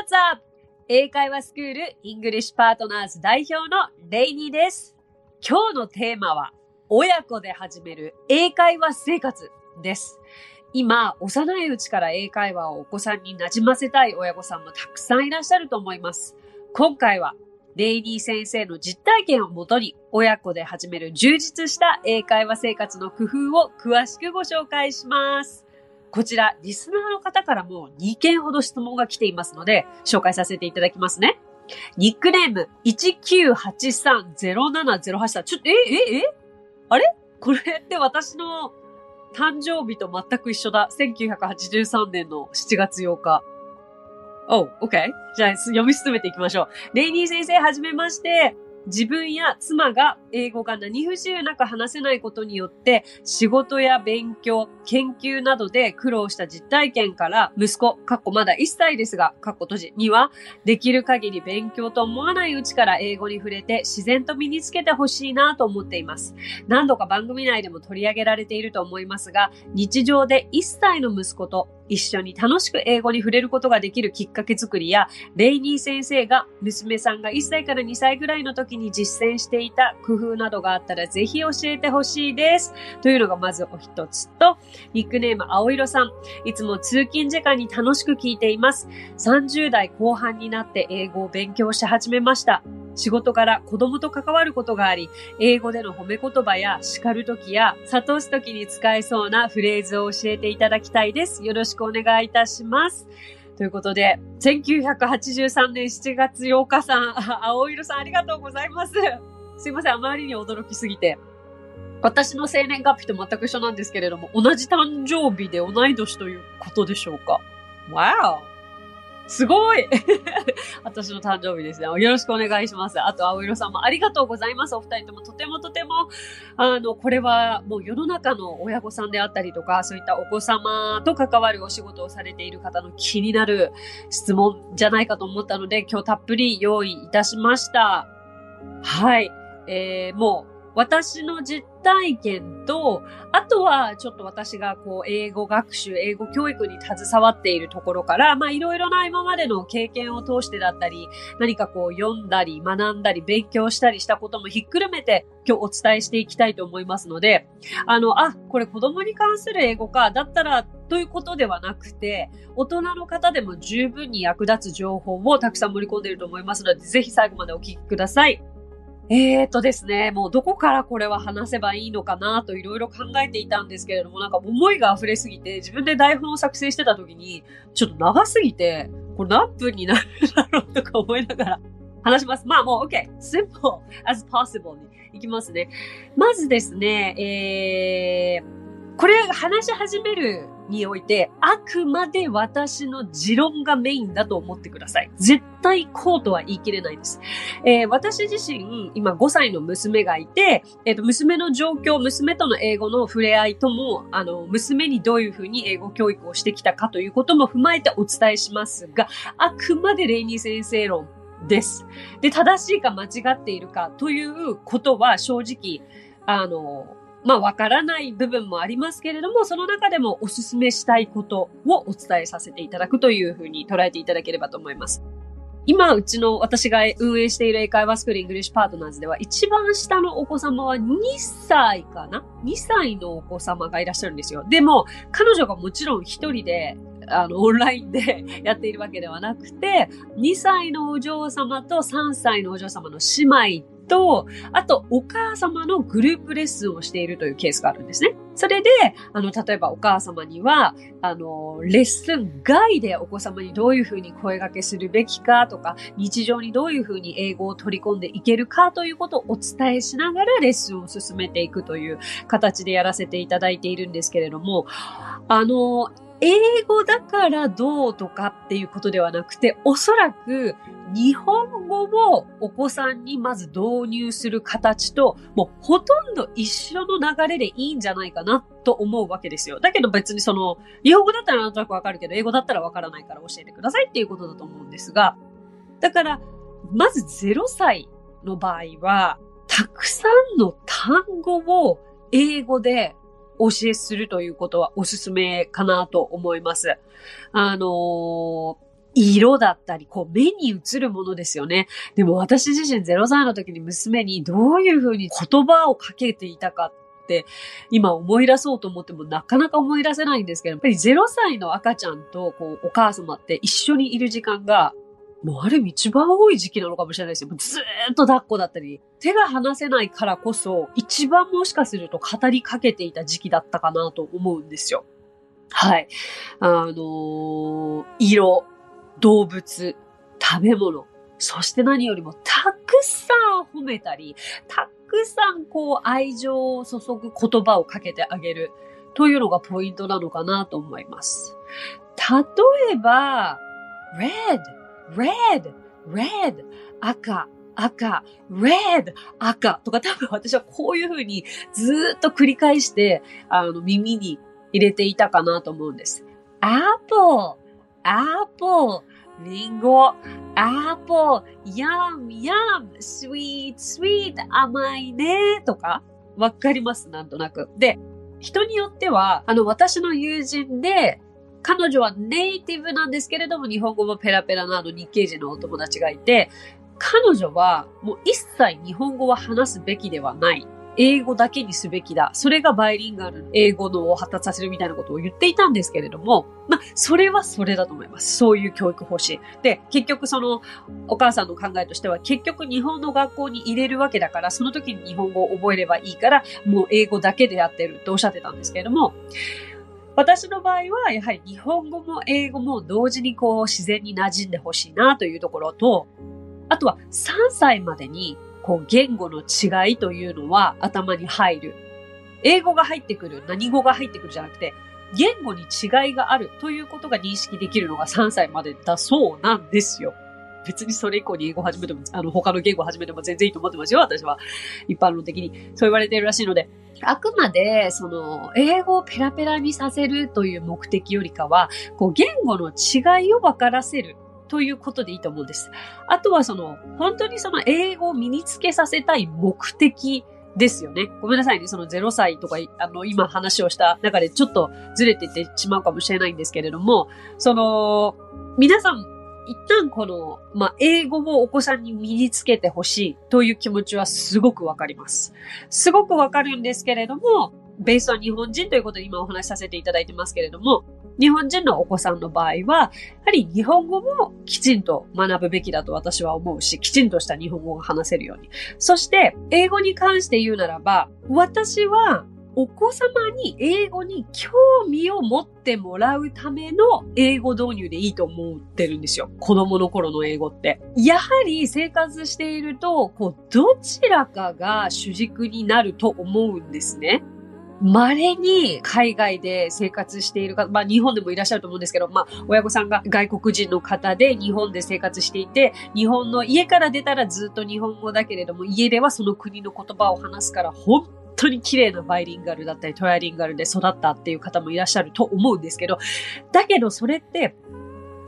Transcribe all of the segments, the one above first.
What's up? 英会話スクール English Partners 代表のレイニーです。今日のテーマは親子で始める英会話生活です。今、幼いうちから英会話をお子さんに馴染ませたい親御さんもたくさんいらっしゃると思います。今回はレイニー先生の実体験をもとに親子で始める充実した英会話生活の工夫を詳しくご紹介します。こちら、リスナーの方からも2件ほど質問が来ていますので、紹介させていただきますね。ニックネーム、19830708さん。ちょっと、え、え、え？あれ？これって私の誕生日と全く一緒だ。1983年の7月8日。おう、OK。じゃあ、読み進めていきましょう。レイニー先生、はじめまして。自分や妻が英語が何不自由なく話せないことによって仕事や勉強、研究などで苦労した実体験から息子、かっこまだ1歳ですが、かっこ閉じにはできる限り勉強と思わないうちから英語に触れて自然と身につけてほしいなと思っています。何度か番組内でも取り上げられていると思いますが、日常で1歳の息子と一緒に楽しく英語に触れることができるきっかけ作りや、レイニー先生が娘さんが1歳から2歳ぐらいの時に実践していた工夫などがあったらぜひ教えてほしいです。というのがまずお一つと、ニックネーム青色さん。いつも通勤時間に楽しく聞いています。30代後半になって英語を勉強し始めました。仕事から子供と関わることがあり、英語での褒め言葉や叱るときや諭すときに使えそうなフレーズを教えていただきたいです。よろしくお願いいたします。ということで、1983年7月8日さん、青色さんありがとうございます。すいません、あまりに驚きすぎて。私の生年月日と全く一緒なんですけれども、同じ誕生日で同い年ということでしょうか？Wow! すごい 私の誕生日ですね。よろしくお願いします。あと、青色さんもありがとうございます。お二人ともとてもとても、あの、これはもう世の中の親御さんであったりとか、そういったお子様と関わるお仕事をされている方の気になる質問じゃないかと思ったので、今日たっぷり用意いたしました。はい。えー、もう、私の実体験と、あとはちょっと私がこう英語学習、英語教育に携わっているところから、まあいろいろな今までの経験を通してだったり、何かこう読んだり学んだり勉強したりしたこともひっくるめて今日お伝えしていきたいと思いますので、あの、あ、これ子供に関する英語か、だったらということではなくて、大人の方でも十分に役立つ情報をたくさん盛り込んでいると思いますので、ぜひ最後までお聞きください。えーとですね、もうどこからこれは話せばいいのかなといろいろ考えていたんですけれども、なんか思いが溢れすぎて、自分で台本を作成してた時に、ちょっと長すぎて、これ何分になるだろうとか思いながら話します。まあもう OK。simple as possible に行きますね。まずですね、えー、これ話し始めるにおいて、あくまで私の持論がメインだと思ってください。絶対こうとは言い切れないです。えー、私自身、今5歳の娘がいて、えっ、ー、と、娘の状況、娘との英語の触れ合いとも、あの、娘にどういうふうに英語教育をしてきたかということも踏まえてお伝えしますが、あくまでレイニー先生論です。で、正しいか間違っているかということは正直、あの、まあ、わからない部分もありますけれども、その中でもお勧めしたいことをお伝えさせていただくというふうに捉えていただければと思います。今、うちの私が運営している英会話スクール English Partners では、一番下のお子様は2歳かな ?2 歳のお子様がいらっしゃるんですよ。でも、彼女がもちろん一人で、あの、オンラインでやっているわけではなくて、2歳のお嬢様と3歳のお嬢様の姉妹と、あと、お母様のグループレッスンをしているというケースがあるんですね。それで、あの、例えばお母様には、あの、レッスン外でお子様にどういうふうに声掛けするべきかとか、日常にどういうふうに英語を取り込んでいけるかということをお伝えしながらレッスンを進めていくという形でやらせていただいているんですけれども、あの、英語だからどうとかっていうことではなくて、おそらく日本語をお子さんにまず導入する形と、もうほとんど一緒の流れでいいんじゃないかなと思うわけですよ。だけど別にその、日本語だったらなんとなくわかるけど、英語だったらわからないから教えてくださいっていうことだと思うんですが、だから、まず0歳の場合は、たくさんの単語を英語でお教えするということはおすすめかなと思います。あのー、色だったり、こう目に映るものですよね。でも私自身0歳の時に娘にどういうふうに言葉をかけていたかって今思い出そうと思ってもなかなか思い出せないんですけど、やっぱり0歳の赤ちゃんとこうお母様って一緒にいる時間がもうある意味一番多い時期なのかもしれないですよ。ずーっと抱っこだったり、手が離せないからこそ、一番もしかすると語りかけていた時期だったかなと思うんですよ。はい。あのー、色、動物、食べ物、そして何よりもたくさん褒めたり、たくさんこう愛情を注ぐ言葉をかけてあげるというのがポイントなのかなと思います。例えば、red red, red, 赤、赤、red, 赤とか多分私はこういう風にずっと繰り返して、あの、耳に入れていたかなと思うんです。apple, apple, リンゴ、apple, yum, yum, sweet, sweet, 甘いね、とか、わかりますなんとなく。で、人によっては、あの、私の友人で、彼女はネイティブなんですけれども、日本語もペラペラなあの日系人のお友達がいて、彼女はもう一切日本語は話すべきではない。英語だけにすべきだ。それがバイリンガルの英語のを発達させるみたいなことを言っていたんですけれども、まあ、それはそれだと思います。そういう教育方針。で、結局その、お母さんの考えとしては、結局日本の学校に入れるわけだから、その時に日本語を覚えればいいから、もう英語だけでやってるとおっしゃってたんですけれども、私の場合は、やはり日本語も英語も同時にこう自然に馴染んでほしいなというところと、あとは3歳までにこう言語の違いというのは頭に入る。英語が入ってくる、何語が入ってくるじゃなくて、言語に違いがあるということが認識できるのが3歳までだそうなんですよ。別にそれ以降に英語始めても、あの、他の言語始めても全然いいと思ってますよ、私は。一般論的に。そう言われてるらしいので。あくまで、その、英語をペラペラにさせるという目的よりかは、こう、言語の違いを分からせるということでいいと思うんです。あとはその、本当にその英語を身につけさせたい目的ですよね。ごめんなさいね。その0歳とか、あの、今話をした中でちょっとずれてってしまうかもしれないんですけれども、その、皆さん一旦この、まあ、英語をお子さんに身につけてほしいという気持ちはすごくわかります。すごくわかるんですけれども、ベースは日本人ということで今お話しさせていただいてますけれども、日本人のお子さんの場合は、やはり日本語もきちんと学ぶべきだと私は思うし、きちんとした日本語が話せるように。そして、英語に関して言うならば、私はお子様に英語に興味を持ってもらうための英語導入でいいと思ってるんですよ。子供の頃の英語って。やはり生活していると、こう、どちらかが主軸になると思うんですね。稀に海外で生活している方、まあ日本でもいらっしゃると思うんですけど、まあ親御さんが外国人の方で日本で生活していて、日本の家から出たらずっと日本語だけれども、家ではその国の言葉を話すから本当に綺麗なバイリンガルだったりトライリンガルで育ったっていう方もいらっしゃると思うんですけど、だけどそれって、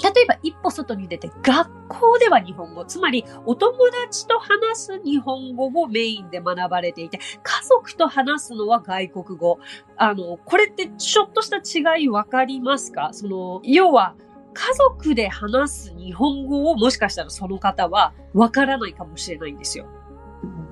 例えば一歩外に出て学校では日本語、つまりお友達と話す日本語をメインで学ばれていて、家族と話すのは外国語。あの、これってちょっとした違いわかりますか？その、要は、家族で話す日本語をもしかしたらその方はわからないかもしれないんですよ。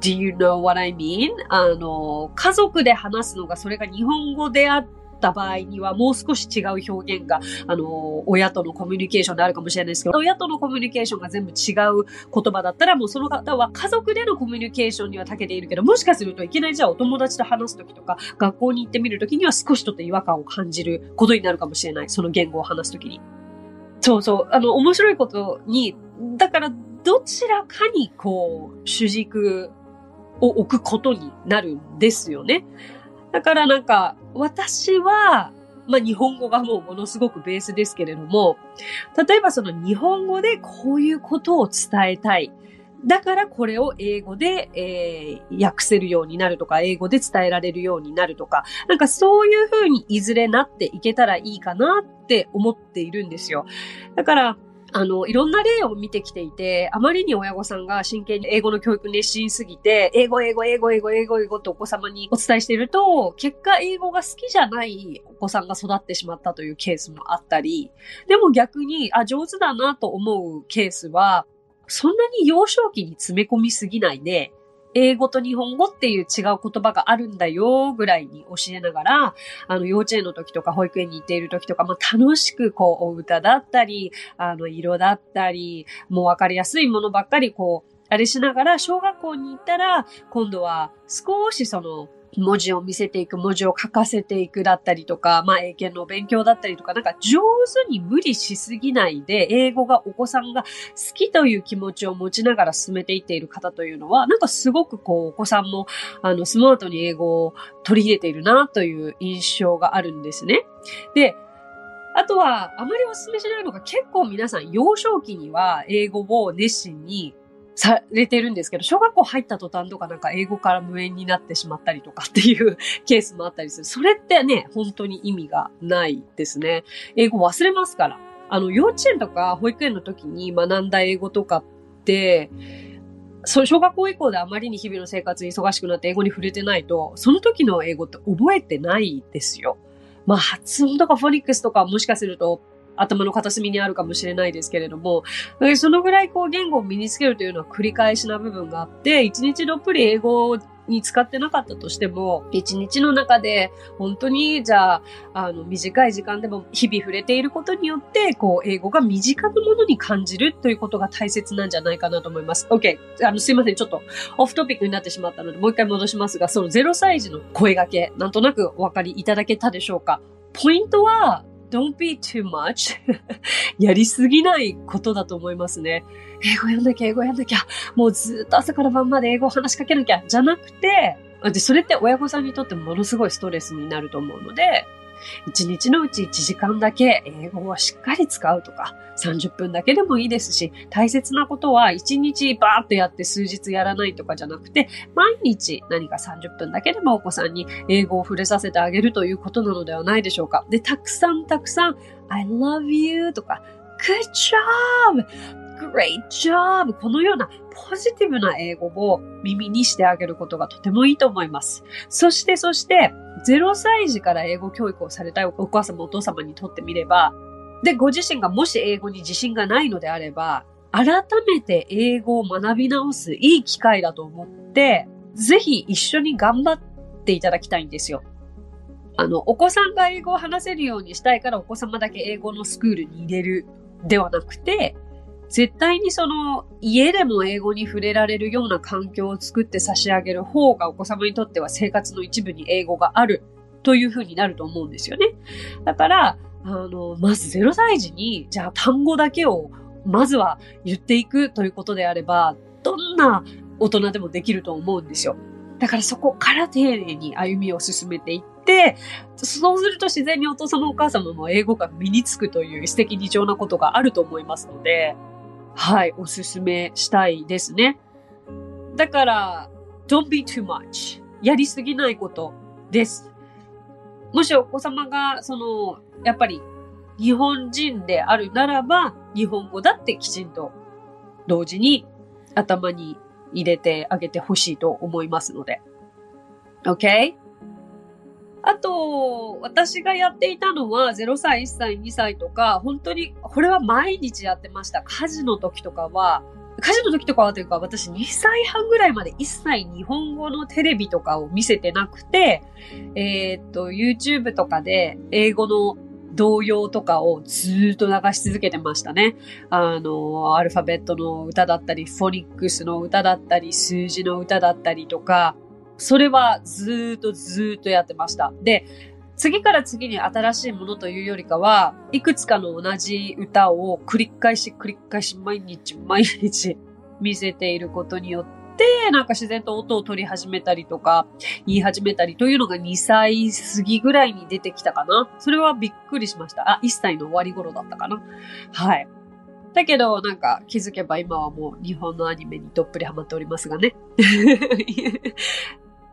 Do you know what I mean? あの、家族で話すのがそれが日本語であった場合にはもう少し違う表現が、あの、親とのコミュニケーションであるかもしれないですけど、親とのコミュニケーションが全部違う言葉だったらもうその方は家族でのコミュニケーションには長けているけど、もしかするといきなりじゃあお友達と話すときとか、学校に行ってみるときには少しちょっと違和感を感じることになるかもしれない。その言語を話すときに。そうそう。あの、面白いことに、だからどちらかにこう、主軸を置くことになるんですよね。だからなんか、私は、まあ日本語がもうものすごくベースですけれども、例えばその日本語でこういうことを伝えたい。だからこれを英語で、えー、訳せるようになるとか、英語で伝えられるようになるとか、なんかそういうふうにいずれなっていけたらいいかなって思っているんですよ。だから、あの、いろんな例を見てきていて、あまりに親御さんが真剣に英語の教育熱心すぎて、英語、英語、英語、英語、英語、英語とお子様にお伝えしていると、結果英語が好きじゃないお子さんが育ってしまったというケースもあったり、でも逆に、あ、上手だなと思うケースは、そんなに幼少期に詰め込みすぎないで、英語と日本語っていう違う言葉があるんだよぐらいに教えながら、あの幼稚園の時とか保育園に行っている時とか、まあ、楽しくこうお歌だったり、あの色だったり、もうわかりやすいものばっかりこう、あれしながら小学校に行ったら、今度は少しその文字を見せていく、文字を書かせていくだったりとか、まあ、英検の勉強だったりとか、なんか上手に無理しすぎないで、英語がお子さんが好きという気持ちを持ちながら進めていっている方というのは、なんかすごくこう、お子さんも、あの、スマートに英語を取り入れているなという印象があるんですね。で、あとは、あまりお勧めしないのが結構皆さん幼少期には英語を熱心にされてるんですけど、小学校入った途端とかなんか英語から無縁になってしまったりとかっていう ケースもあったりする。それってね、本当に意味がないですね。英語忘れますから。あの、幼稚園とか保育園の時に学んだ英語とかって、そ小学校以降であまりに日々の生活に忙しくなって英語に触れてないと、その時の英語って覚えてないですよ。まあ発音とかフォニックスとかもしかすると頭の片隅にあるかもしれないですけれども、そのぐらいこう言語を身につけるというのは繰り返しな部分があって、一日どっぷり英語に使ってなかったとしても、一日の中で本当にじゃあ、あの、短い時間でも日々触れていることによって、こう、英語が身近なものに感じるということが大切なんじゃないかなと思います。OK。あの、すいません。ちょっとオフトピックになってしまったので、もう一回戻しますが、その0歳児の声掛け、なんとなくお分かりいただけたでしょうかポイントは、don't be too much やりすぎないことだと思いますね。英語やんなきゃ、英語やんなきゃ。もうずっと朝から晩まで英語を話しかけなきゃ。じゃなくて、で、それって親御さんにとってものすごいストレスになると思うので、1日のうち1時間だけ英語をしっかり使うとか、30分だけでもいいですし、大切なことは1日バーッとやって数日やらないとかじゃなくて、毎日何か30分だけでもお子さんに英語を触れさせてあげるということなのではないでしょうか。で、たくさんたくさん、I love you とか、Good job! Great job! このようなポジティブな英語を耳にしてあげることがとてもいいと思います。そして、そして、0歳児から英語教育をされたいお母様お父様にとってみれば、で、ご自身がもし英語に自信がないのであれば、改めて英語を学び直すいい機会だと思って、ぜひ一緒に頑張っていただきたいんですよ。あの、お子さんが英語を話せるようにしたいからお子様だけ英語のスクールに入れるではなくて、絶対にその家でも英語に触れられるような環境を作って差し上げる方がお子様にとっては生活の一部に英語があるというふうになると思うんですよね。だから、あの、まず0歳児に、じゃあ単語だけをまずは言っていくということであれば、どんな大人でもできると思うんですよ。だからそこから丁寧に歩みを進めていって、そうすると自然にお父様お母様も英語が身につくという素敵二重なことがあると思いますので、はい、おすすめしたいですね。だから、don't be too much. やりすぎないことです。もしお子様が、その、やっぱり日本人であるならば、日本語だってきちんと同時に頭に入れてあげてほしいと思いますので。Okay? あと、私がやっていたのは0歳、1歳、2歳とか、本当に、これは毎日やってました。家事の時とかは、家事の時とかはというか、私2歳半ぐらいまで一切日本語のテレビとかを見せてなくて、えー、っと、YouTube とかで英語の童謡とかをずっと流し続けてましたね。あの、アルファベットの歌だったり、フォニックスの歌だったり、数字の歌だったりとか、それはずっとずっとやってました。で、次から次に新しいものというよりかは、いくつかの同じ歌を繰り返し繰り返し毎日毎日見せていることによって、なんか自然と音を取り始めたりとか、言い始めたりというのが2歳過ぎぐらいに出てきたかな。それはびっくりしました。あ、1歳の終わり頃だったかな。はい。だけど、なんか気づけば今はもう日本のアニメにどっぷりハマっておりますがね。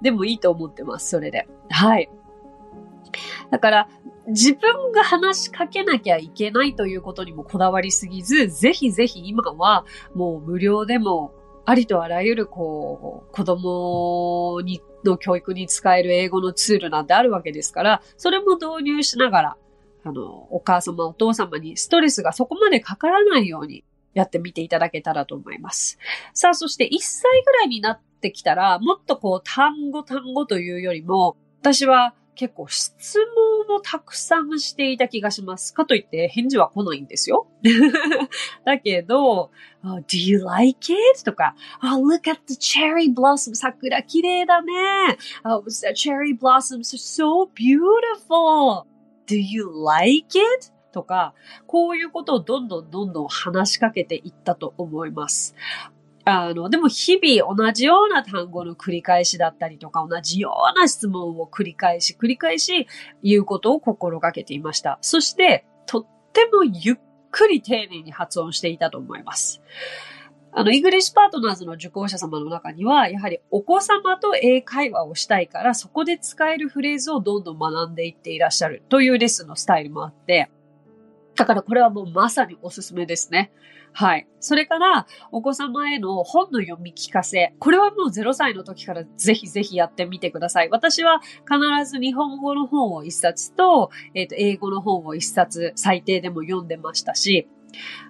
でもいいと思ってます、それで。はい。だから、自分が話しかけなきゃいけないということにもこだわりすぎず、ぜひぜひ今はもう無料でもありとあらゆるこう、子供にの教育に使える英語のツールなんてあるわけですから、それも導入しながら、あの、お母様、お父様にストレスがそこまでかからないようにやってみていただけたらと思います。さあ、そして1歳ぐらいになってきたら、もっとこう単語単語というよりも、私は結構質問をたくさんしていた気がします。かといって返事は来ないんですよ。だけど、Do you like it? とか、Oh, look at the cherry blossom. 桜綺麗だね。Oh, the cherry blossoms are so beautiful. Do you like it? とか、こういうことをどんどんどんどん話しかけていったと思います。あの、でも日々同じような単語の繰り返しだったりとか、同じような質問を繰り返し、繰り返し言うことを心がけていました。そして、とってもゆっくり丁寧に発音していたと思います。あの、イグリッシュパートナーズの受講者様の中には、やはりお子様と英会話をしたいから、そこで使えるフレーズをどんどん学んでいっていらっしゃるというレッスンのスタイルもあって、だからこれはもうまさにおすすめですね。はい。それから、お子様への本の読み聞かせ。これはもう0歳の時からぜひぜひやってみてください。私は必ず日本語の本を1冊と、えっ、ー、と、英語の本を1冊最低でも読んでましたし、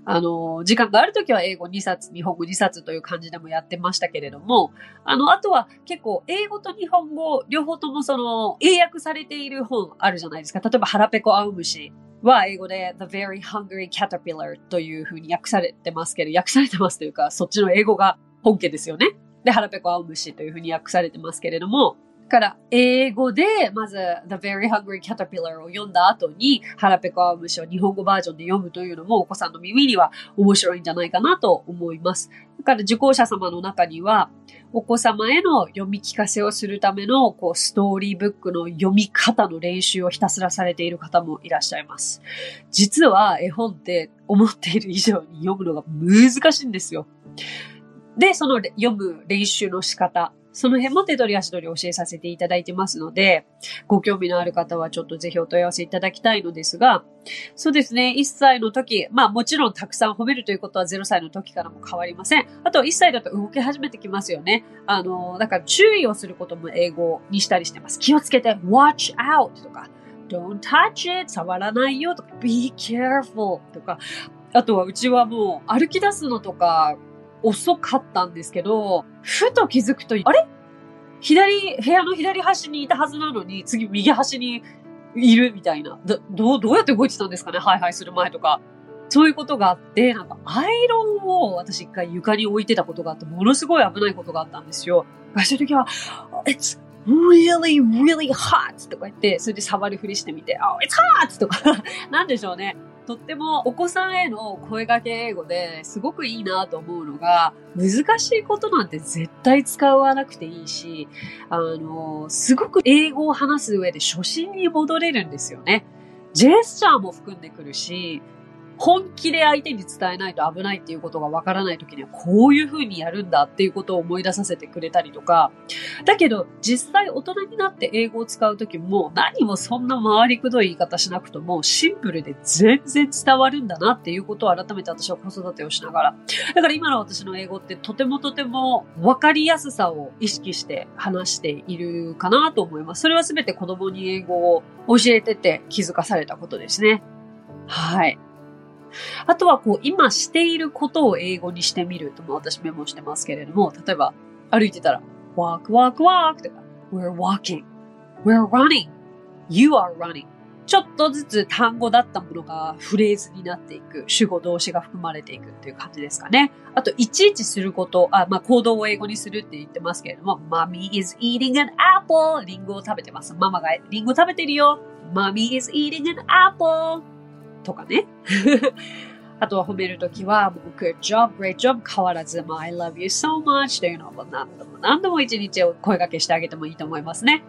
あの、時間があるときは英語2冊、日本語2冊という感じでもやってましたけれども、あの、あとは結構英語と日本語、両方ともその、英訳されている本あるじゃないですか。例えば、腹ペコアウムシは英語で The Very Hungry Caterpillar というふうに訳されてますけど、訳されてますというか、そっちの英語が本家ですよね。で、腹ペコ青虫というふうに訳されてますけれども、から、英語で、まず、The Very Hungry Caterpillar を読んだ後に、腹ペコ青虫を日本語バージョンで読むというのも、お子さんの耳には面白いんじゃないかなと思います。だから、受講者様の中には、お子様への読み聞かせをするための、こう、ストーリーブックの読み方の練習をひたすらされている方もいらっしゃいます。実は、絵本って思っている以上に読むのが難しいんですよ。で、その読む練習の仕方、その辺も手取り足取り教えさせていただいてますので、ご興味のある方はちょっとぜひお問い合わせいただきたいのですが、そうですね、1歳の時、まあもちろんたくさん褒めるということは0歳の時からも変わりません。あと1歳だと動き始めてきますよね。あの、だから注意をすることも英語にしたりしてます。気をつけて、watch out とか、don't touch it 触らないよとか、be careful とか、あとはうちはもう歩き出すのとか、遅かったんですけど、ふと気づくと、あれ？左、部屋の左端にいたはずなのに、次右端にいるみたいな。ど、どう、どうやって動いてたんですかね？ハイハイする前とか。そういうことがあって、なんかアイロンを私一回床に置いてたことがあって、ものすごい危ないことがあったんですよ。そういう時は、It's really, really hot! とか言って、それで触るふりしてみて、Oh, it's hot! とか、なんでしょうね。とってもお子さんへの声掛け英語ですごくいいなと思うのが、難しいことなんて絶対使わなくていいし、あの、すごく英語を話す上で初心に戻れるんですよね。ジェスチャーも含んでくるし、本気で相手に伝えないと危ないっていうことがわからない時にはこういう風にやるんだっていうことを思い出させてくれたりとか、だけど実際大人になって英語を使う時も何もそんな回りくどい言い方しなくともシンプルで全然伝わるんだなっていうことを改めて私は子育てをしながら。だから今の私の英語ってとてもとても分かりやすさを意識して話しているかなと思います。それは全て子供に英語を教えてて気づかされたことですね。はい。あとはこう、今していることを英語にしてみるとも私メモしてますけれども、例えば歩いてたら、walk, walk, walk とか、we're walking, we're running, you are running ちょっとずつ単語だったものがフレーズになっていく、主語動詞が含まれていくっていう感じですかね。あと、いちいちすること、あ、まあ、行動を英語にするって言ってますけれども、mommy is eating an apple リンゴを食べてます。ママがリンゴ食べてるよ。mommy is eating an apple とかね。あとは褒めるときは、good job, great job, 変わらず、I love you so much というのを何度も何度も一日を声掛けしてあげてもいいと思いますね。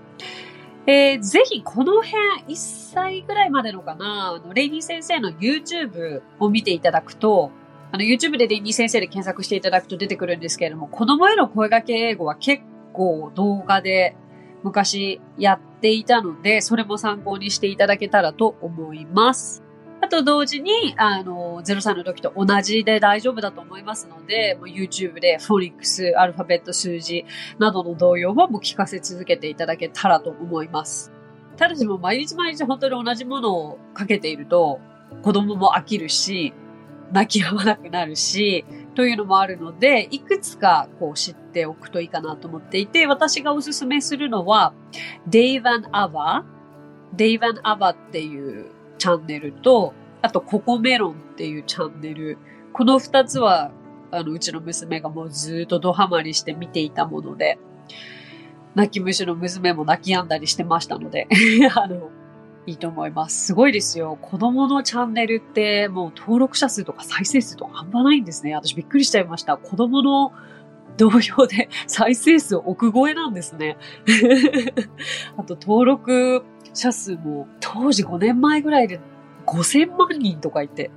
えー、ぜひこの辺、1歳ぐらいまでのかな、あの、レイニー先生の YouTube を見ていただくと、あの、YouTube でレイニー先生で検索していただくと出てくるんですけれども、子供への声掛け英語は結構動画で昔やっていたので、それも参考にしていただけたらと思います。あと同時に、あの、03の時と同じで大丈夫だと思いますので、もう YouTube でフォニックス、アルファベット、数字などの動揺をもう聞かせ続けていただけたらと思います。ただしも毎日毎日本当に同じものをかけていると、子供も飽きるし、泣き止まなくなるし、というのもあるので、いくつかこう知っておくといいかなと思っていて、私がおすすめするのは、Dave and Ava。Dave and Ava っていうチャンネルと、あとココメロンっていうチャンネル。この二つは、あの、うちの娘がもうずっとドハマりして見ていたもので、泣き虫の娘も泣き止んだりしてましたので、あの、いいと思います。すごいですよ。子供のチャンネルってもう登録者数とか再生数とか半端ないんですね。私びっくりしちゃいました。子供の同様で再生数億超えなんですね。あと登録者数も当時5年前ぐらいで5000万人とかいて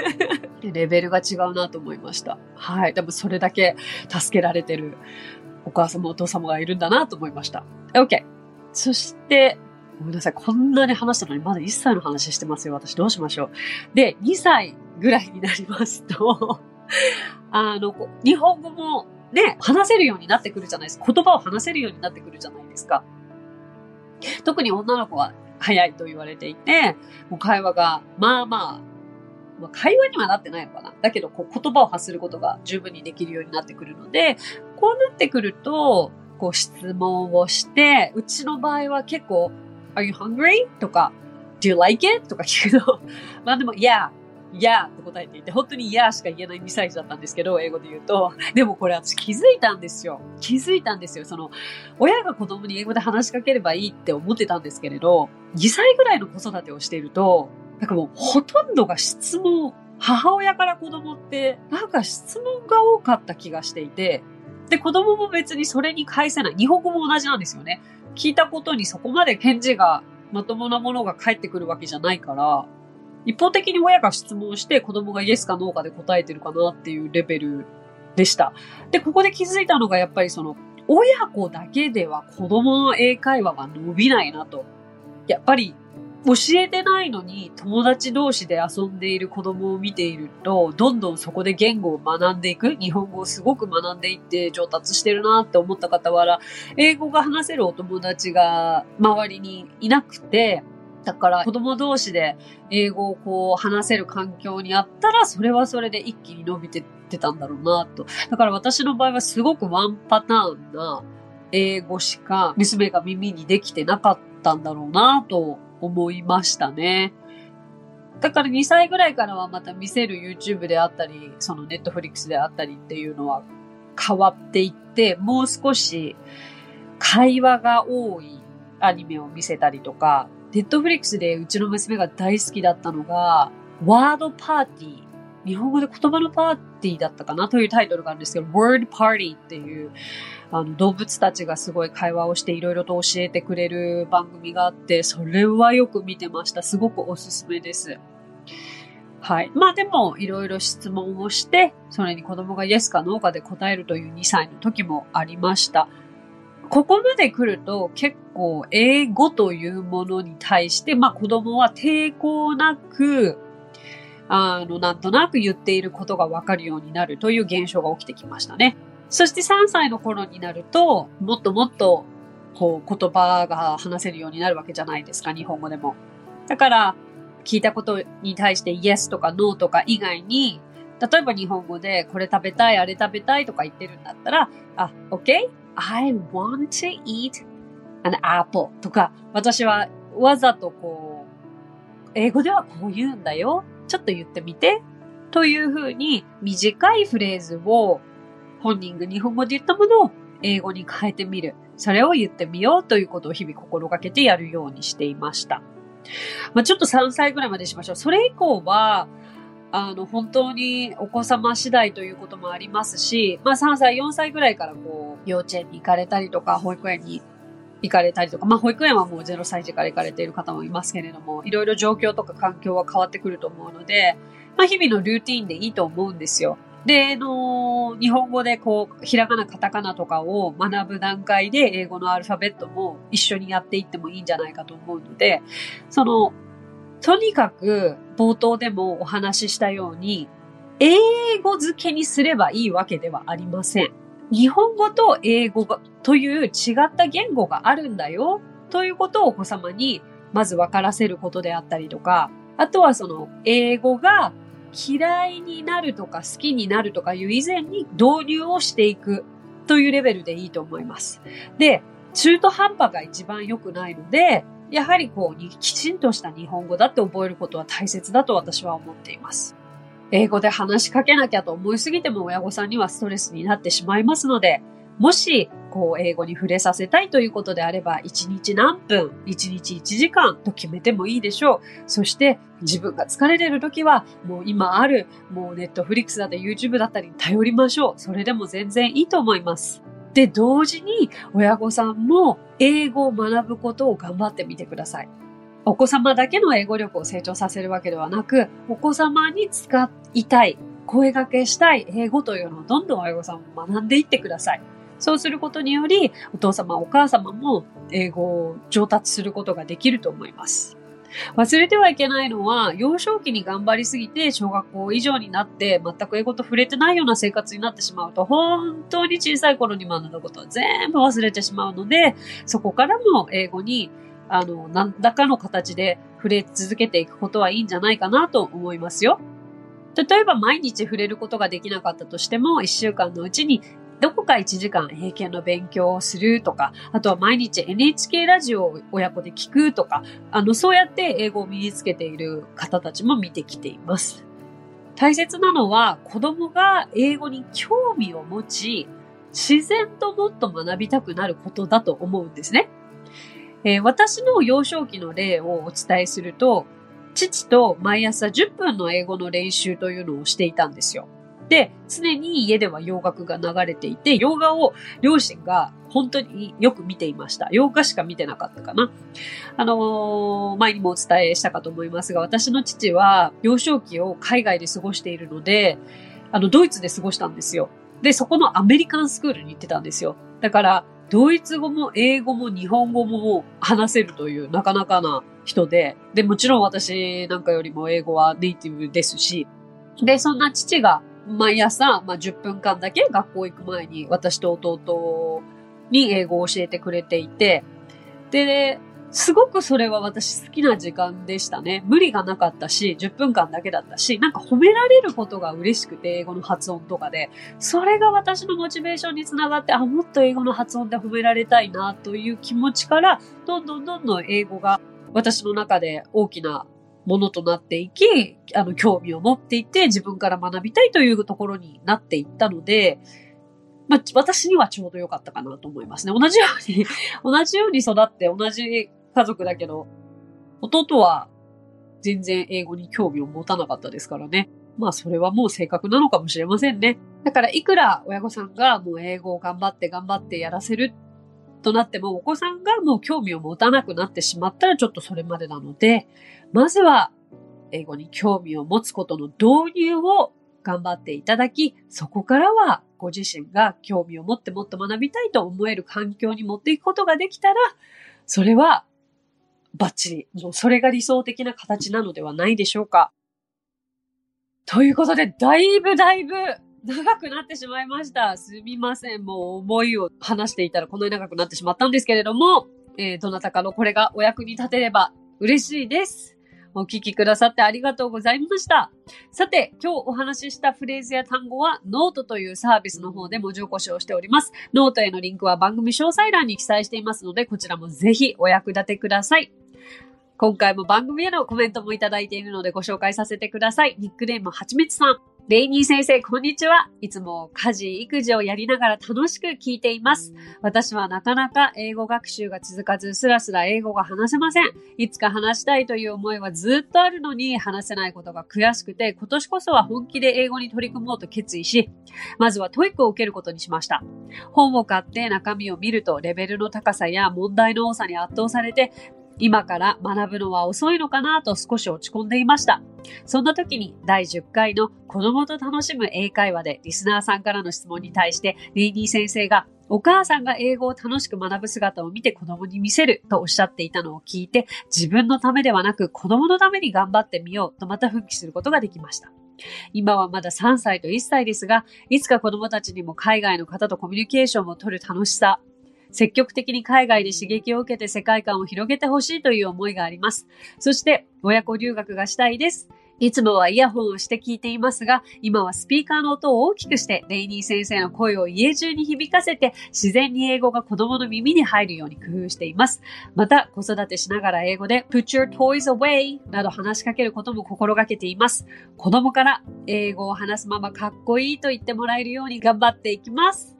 レベルが違うなと思いました。はい。でもそれだけ助けられてるお母様お父様がいるんだなと思いました。OK。そして、ごめんなさい。こんなに話したのにまだ1歳の話してますよ。私どうしましょう。で、2歳ぐらいになりますと あの、日本語もね、話せるようになってくるじゃないですか。言葉を話せるようになってくるじゃないですか。特に女の子は早いと言われていて、もう会話が、まあまあ、まあ、会話にはなってないのかな。だけど、こう言葉を発することが十分にできるようになってくるので、こうなってくると、こう質問をして、うちの場合は結構、Are you hungry? とか、Do you like it? とか聞くと、まあでも、Yeah, いやーって答えていて、本当にいやーしか言えない2歳児だったんですけど、英語で言うと。でもこれ私気づいたんですよ。気づいたんですよ。その、親が子供に英語で話しかければいいって思ってたんですけれど、2歳ぐらいの子育てをしていると、なんかもうほとんどが質問、母親から子供って、なんか質問が多かった気がしていて、で、子供も別にそれに返せない。日本語も同じなんですよね。聞いたことにそこまで返事がまともなものが返ってくるわけじゃないから、一方的に親が質問して子供がイエスかノーかで答えてるかなっていうレベルでした。で、ここで気づいたのがやっぱりその、親子だけでは子供の英会話は伸びないなと。やっぱり教えてないのに友達同士で遊んでいる子供を見ていると、どんどんそこで言語を学んでいく、日本語をすごく学んでいって上達してるなって思った傍ら、英語が話せるお友達が周りにいなくて、だから子供同士で英語をこう話せる環境にあったら、それはそれで一気に伸びてってたんだろうなと。だから私の場合はすごくワンパターンな英語しか娘が耳にできてなかったんだろうなと思いましたね。だから2歳ぐらいからはまた見せる YouTube であったり、その Netflix であったりっていうのは変わっていって、もう少し会話が多いアニメを見せたりとか、ネットフリックスでうちの娘が大好きだったのが、ワードパーティー。日本語で言葉のパーティーだったかなというタイトルがあるんですけど、Word Party っていう、あの、動物たちがすごい会話をしていろいろと教えてくれる番組があって、それはよく見てました。すごくおすすめです。はい。まあでも、いろいろ質問をして、それに子供がイエスかノーかで答えるという2歳の時もありました。ここまで来ると結構英語というものに対して、まあ子供は抵抗なく、あの、なんとなく言っていることがわかるようになるという現象が起きてきましたね。そして3歳の頃になると、もっともっと、こう、言葉が話せるようになるわけじゃないですか、日本語でも。だから、聞いたことに対して yes とか no とか以外に、例えば日本語でこれ食べたい、あれ食べたいとか言ってるんだったら、あ、OK? I want to eat an apple とか、私はわざとこう、英語ではこう言うんだよ。ちょっと言ってみて。というふうに短いフレーズを本人が日本語で言ったものを英語に変えてみる。それを言ってみようということを日々心がけてやるようにしていました。まあ、ちょっと3歳ぐらいまでしましょう。それ以降は、あの、本当にお子様次第ということもありますし、まあ3歳、4歳ぐらいからこう、幼稚園に行かれたりとか、保育園に行かれたりとか、まあ保育園はもう0歳児から行かれている方もいますけれども、いろいろ状況とか環境は変わってくると思うので、まあ日々のルーティンでいいと思うんですよ。で、あの、日本語でこう、ひらがな、カタカナとかを学ぶ段階で英語のアルファベットも一緒にやっていってもいいんじゃないかと思うので、その、とにかく冒頭でもお話ししたように、英語付けにすればいいわけではありません。日本語と英語がという違った言語があるんだよということをお子様にまず分からせることであったりとか、あとはその英語が嫌いになるとか好きになるとかいう以前に導入をしていくというレベルでいいと思います。で、中途半端が一番良くないので、やはりこう、きちんとした日本語だって覚えることは大切だと私は思っています。英語で話しかけなきゃと思いすぎても親御さんにはストレスになってしまいますので、もし、こう、英語に触れさせたいということであれば、1日何分、1日1時間と決めてもいいでしょう。そして、自分が疲れてる時は、もう今ある、もうネットフリックスだったり YouTube だったりに頼りましょう。それでも全然いいと思います。で、同時に、親御さんも英語を学ぶことを頑張ってみてください。お子様だけの英語力を成長させるわけではなく、お子様に使いたい、声掛けしたい英語というのをどんどん親御さんも学んでいってください。そうすることにより、お父様、お母様も英語を上達することができると思います。忘れてはいけないのは、幼少期に頑張りすぎて、小学校以上になって、全く英語と触れてないような生活になってしまうと、本当に小さい頃に学んだことは全部忘れてしまうので、そこからも英語に、あの、何らかの形で触れ続けていくことはいいんじゃないかなと思いますよ。例えば毎日触れることができなかったとしても、一週間のうちにどこか1時間英検の勉強をするとか、あとは毎日 NHK ラジオを親子で聞くとか、あの、そうやって英語を身につけている方たちも見てきています。大切なのは子供が英語に興味を持ち、自然ともっと学びたくなることだと思うんですね。えー、私の幼少期の例をお伝えすると、父と毎朝10分の英語の練習というのをしていたんですよ。で、常に家では洋楽が流れていて、洋画を両親が本当によく見ていました。洋画しか見てなかったかな。あのー、前にもお伝えしたかと思いますが、私の父は幼少期を海外で過ごしているので、あの、ドイツで過ごしたんですよ。で、そこのアメリカンスクールに行ってたんですよ。だから、ドイツ語も英語も日本語も話せるというなかなかな人で、で、もちろん私なんかよりも英語はネイティブですし、で、そんな父が毎朝、まあ、10分間だけ学校行く前に私と弟に英語を教えてくれていて、で、すごくそれは私好きな時間でしたね。無理がなかったし、10分間だけだったし、なんか褒められることが嬉しくて、英語の発音とかで。それが私のモチベーションにつながって、あ、もっと英語の発音で褒められたいなという気持ちから、どんどんどんどん英語が私の中で大きなものとなっていき、あの、興味を持っていて、自分から学びたいというところになっていったので、まあ、私にはちょうど良かったかなと思いますね。同じように 同じように育って同じ家族だけど、弟は全然英語に興味を持たなかったですからね。まあそれはもう性格なのかもしれませんね。だからいくら親御さんがもう英語を頑張って頑張ってやらせるとなってもお子さんがもう興味を持たなくなってしまったらちょっとそれまでなので、まずは、英語に興味を持つことの導入を頑張っていただき、そこからはご自身が興味を持ってもっと学びたいと思える環境に持っていくことができたら、それはバッチリ、もうそれが理想的な形なのではないでしょうか。ということで、だいぶだいぶ長くなってしまいました。すみません。もう思いを話していたらこんなに長くなってしまったんですけれども、えー、どなたかのこれがお役に立てれば嬉しいです。お聞きくださってありがとうございました。さて、今日お話ししたフレーズや単語はノートというサービスの方で文字起こしをしております。ノートへのリンクは番組詳細欄に記載していますので、こちらもぜひお役立てください。今回も番組へのコメントもいただいているのでご紹介させてください。ニックネームはちみつさん。レイニー先生、こんにちは。いつも家事、育児をやりながら楽しく聞いています。私はなかなか英語学習が続かず、スラスラ英語が話せません。いつか話したいという思いはずっとあるのに、話せないことが悔しくて、今年こそは本気で英語に取り組もうと決意し、まずは TOEIC を受けることにしました。本を買って中身を見ると、レベルの高さや問題の多さに圧倒されて、今から学ぶのは遅いのかなと少し落ち込んでいました。そんな時に第10回の子供と楽しむ英会話でリスナーさんからの質問に対してレイニー先生がお母さんが英語を楽しく学ぶ姿を見て子供に見せるとおっしゃっていたのを聞いて自分のためではなく子供のために頑張ってみようとまた復帰することができました。今はまだ3歳と1歳ですが、いつか子供たちにも海外の方とコミュニケーションを取る楽しさ、積極的に海外で刺激を受けて世界観を広げてほしいという思いがあります。そして、親子留学がしたいです。いつもはイヤホンをして聞いていますが、今はスピーカーの音を大きくして、レイニー先生の声を家中に響かせて、自然に英語が子供の耳に入るように工夫しています。また、子育てしながら英語で、put your toys away など話しかけることも心がけています。子供から英語を話すままかっこいいと言ってもらえるように頑張っていきます。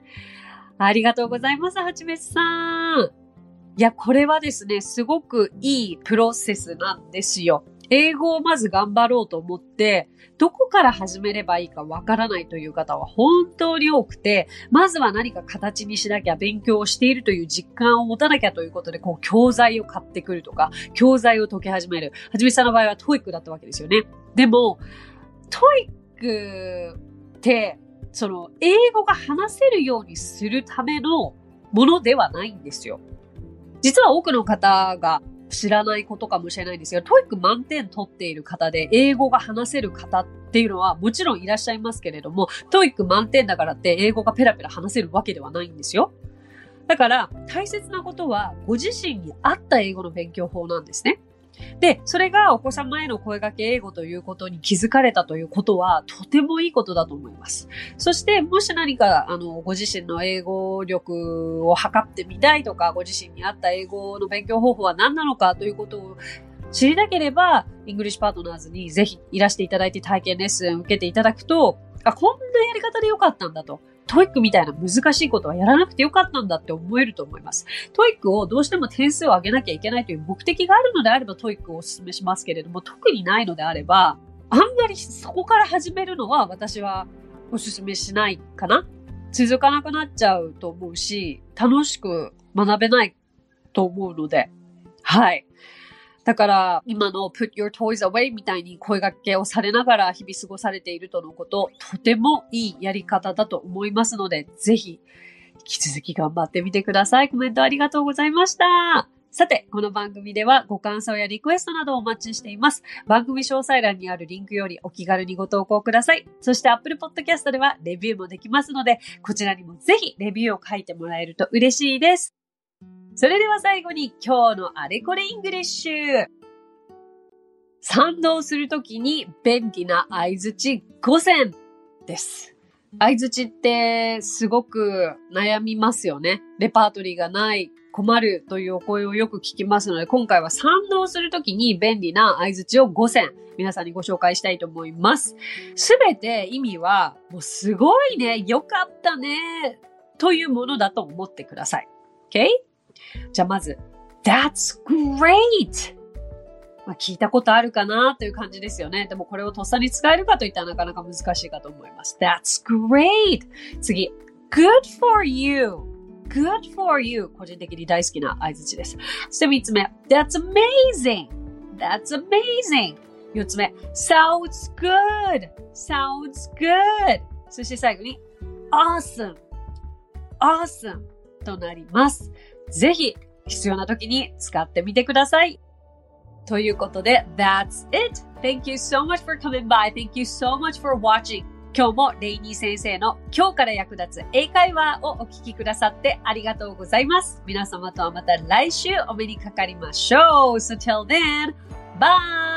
ありがとうございます、はちみつさん。いや、これはですね、すごくいいプロセスなんですよ。英語をまず頑張ろうと思って、どこから始めればいいかわからないという方は本当に多くて、まずは何か形にしなきゃ勉強をしているという実感を持たなきゃということで、こう教材を買ってくるとか、教材を解き始める。はちみつさんの場合は TOEIC だったわけですよね。でも、 TOEICって、その、英語が話せるようにするためのものではないんですよ。実は多くの方が知らないことかもしれないんですが、 TOEIC 満点取っている方で英語が話せる方っていうのはもちろんいらっしゃいますけれども、 TOEIC 満点だからって英語がペラペラ話せるわけではないんですよ。だから、大切なことは、ご自身に合った英語の勉強法なんですね。で、それがお子様への声掛け英語ということに気づかれたということは、とてもいいことだと思います。そして、もし何か、あの、ご自身の英語力を測ってみたいとか、ご自身に合った英語の勉強方法は何なのかということを知りたければ、 English Partners にぜひいらしていただいて体験レッスンを受けていただくと、あ、こんなやり方でよかったんだと。 TOEIC みたいな難しいことはやらなくてよかったんだって思えると思います。 TOEIC をどうしても点数を上げなきゃいけないという目的があるのであれば TOEIC をお勧めしますけれども、特にないのであれば、あんまりそこから始めるのは私はお勧めしないかな。続かなくなっちゃうと思うし、楽しく学べないと思うので、はい。だから、今の put your toys away みたいに声掛けをされながら日々過ごされているとのこと、とてもいいやり方だと思いますので、ぜひ、引き続き頑張ってみてください。コメントありがとうございました。さて、この番組ではご感想やリクエストなどをお待ちしています。番組詳細欄にあるリンクよりお気軽にご投稿ください。そして Apple Podcast ではレビューもできますので、こちらにもぜひレビューを書いてもらえると嬉しいです。それでは最後に今日のあれこれ English。賛同するときに便利な相槌5選です。相槌ってすごく悩みますよね。レパートリーがない、困るというお声をよく聞きますので、今回は賛同するときに便利な相槌を5選皆さんにご紹介したいと思います。すべて意味は、もうすごいね、よかったね、というものだと思ってください。OK? じゃあまず、That's great! まあ、聞いたことあるかなという感じですよね。でもこれをとっさに使えるかといったらなかなか難しいかと思います。That's great! 次、Good for you! Good for you! 個人的に大好きな合図です。そして三つ目、That's amazing! That's amazing! 四つ目、Sounds good! Sounds good! そして最後に、Awesome! Awesome! となります。ぜひ必要な時に使ってみてください。ということで、That's it! Thank you so much for coming by. Thank you so much for watching. 今日もレイニー先生の今日から役立つ英会話をお聞きくださってありがとうございます。皆様とはまた来週お目にかかりましょう。So till then, bye!